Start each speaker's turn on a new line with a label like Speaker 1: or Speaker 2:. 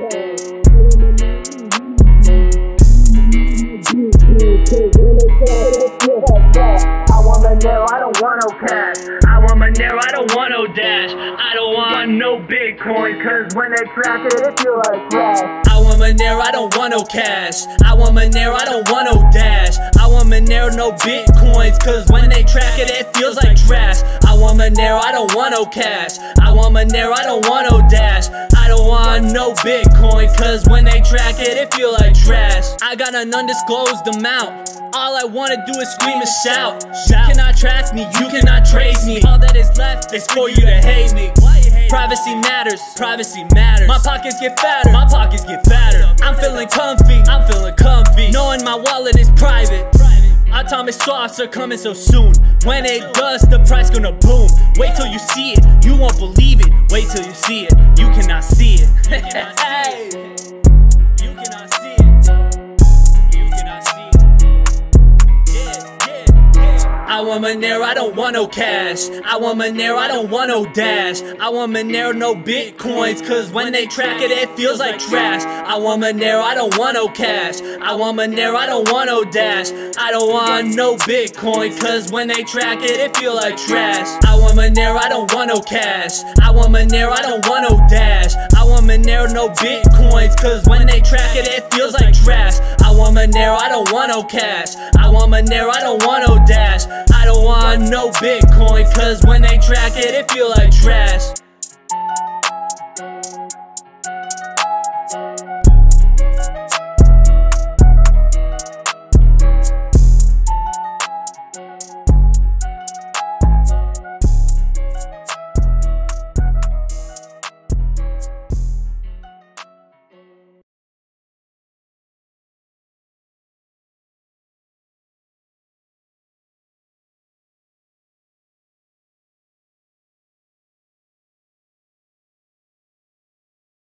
Speaker 1: I want Monero, I don't want no cash. I want Monero, I don't want no dash. I don't want no Bitcoin, cause when they track it, it feel like trash.
Speaker 2: I want Monero, I don't want no cash. I want Monero, I don't want no dash. I want Monero, no bitcoins, cause when they track it, it feels like trash. I want Monero, I don't want no cash. I want Monero, I don't want no dash. I want no bitcoin, cause when they track it, it feel like trash. I got an undisclosed amount. All I wanna do is scream and shout. You cannot track me, you cannot trace me. All that is left is for you to hate me. Privacy matters, privacy matters. My pockets get fatter, my pockets get fatter. I'm feeling comfy, I'm feeling comfy. Knowing my wallet is private. Atomic swaps are coming so soon. When it does, the price gonna boom. Wait till you see it, you won't believe it. Wait till you see it, you cannot see it. I want Monero, I don't want no cash. I want Monero, I don't want no dash. I want Monero, no bitcoins, cause when they track it, it feels like trash. I want Monero, I don't want no cash. I want Monero, I don't want no dash. I don't want no bitcoin, cause when they track it, it feel like trash. I want Monero, I don't want no cash. I want Monero, I don't want no dash. Monero, no bitcoins, cause when they track it, it feels like trash. I want Monero, I don't want no cash. I want Monero, I don't want no dash. I don't want no bitcoin, cause when they track it, it feel like trash.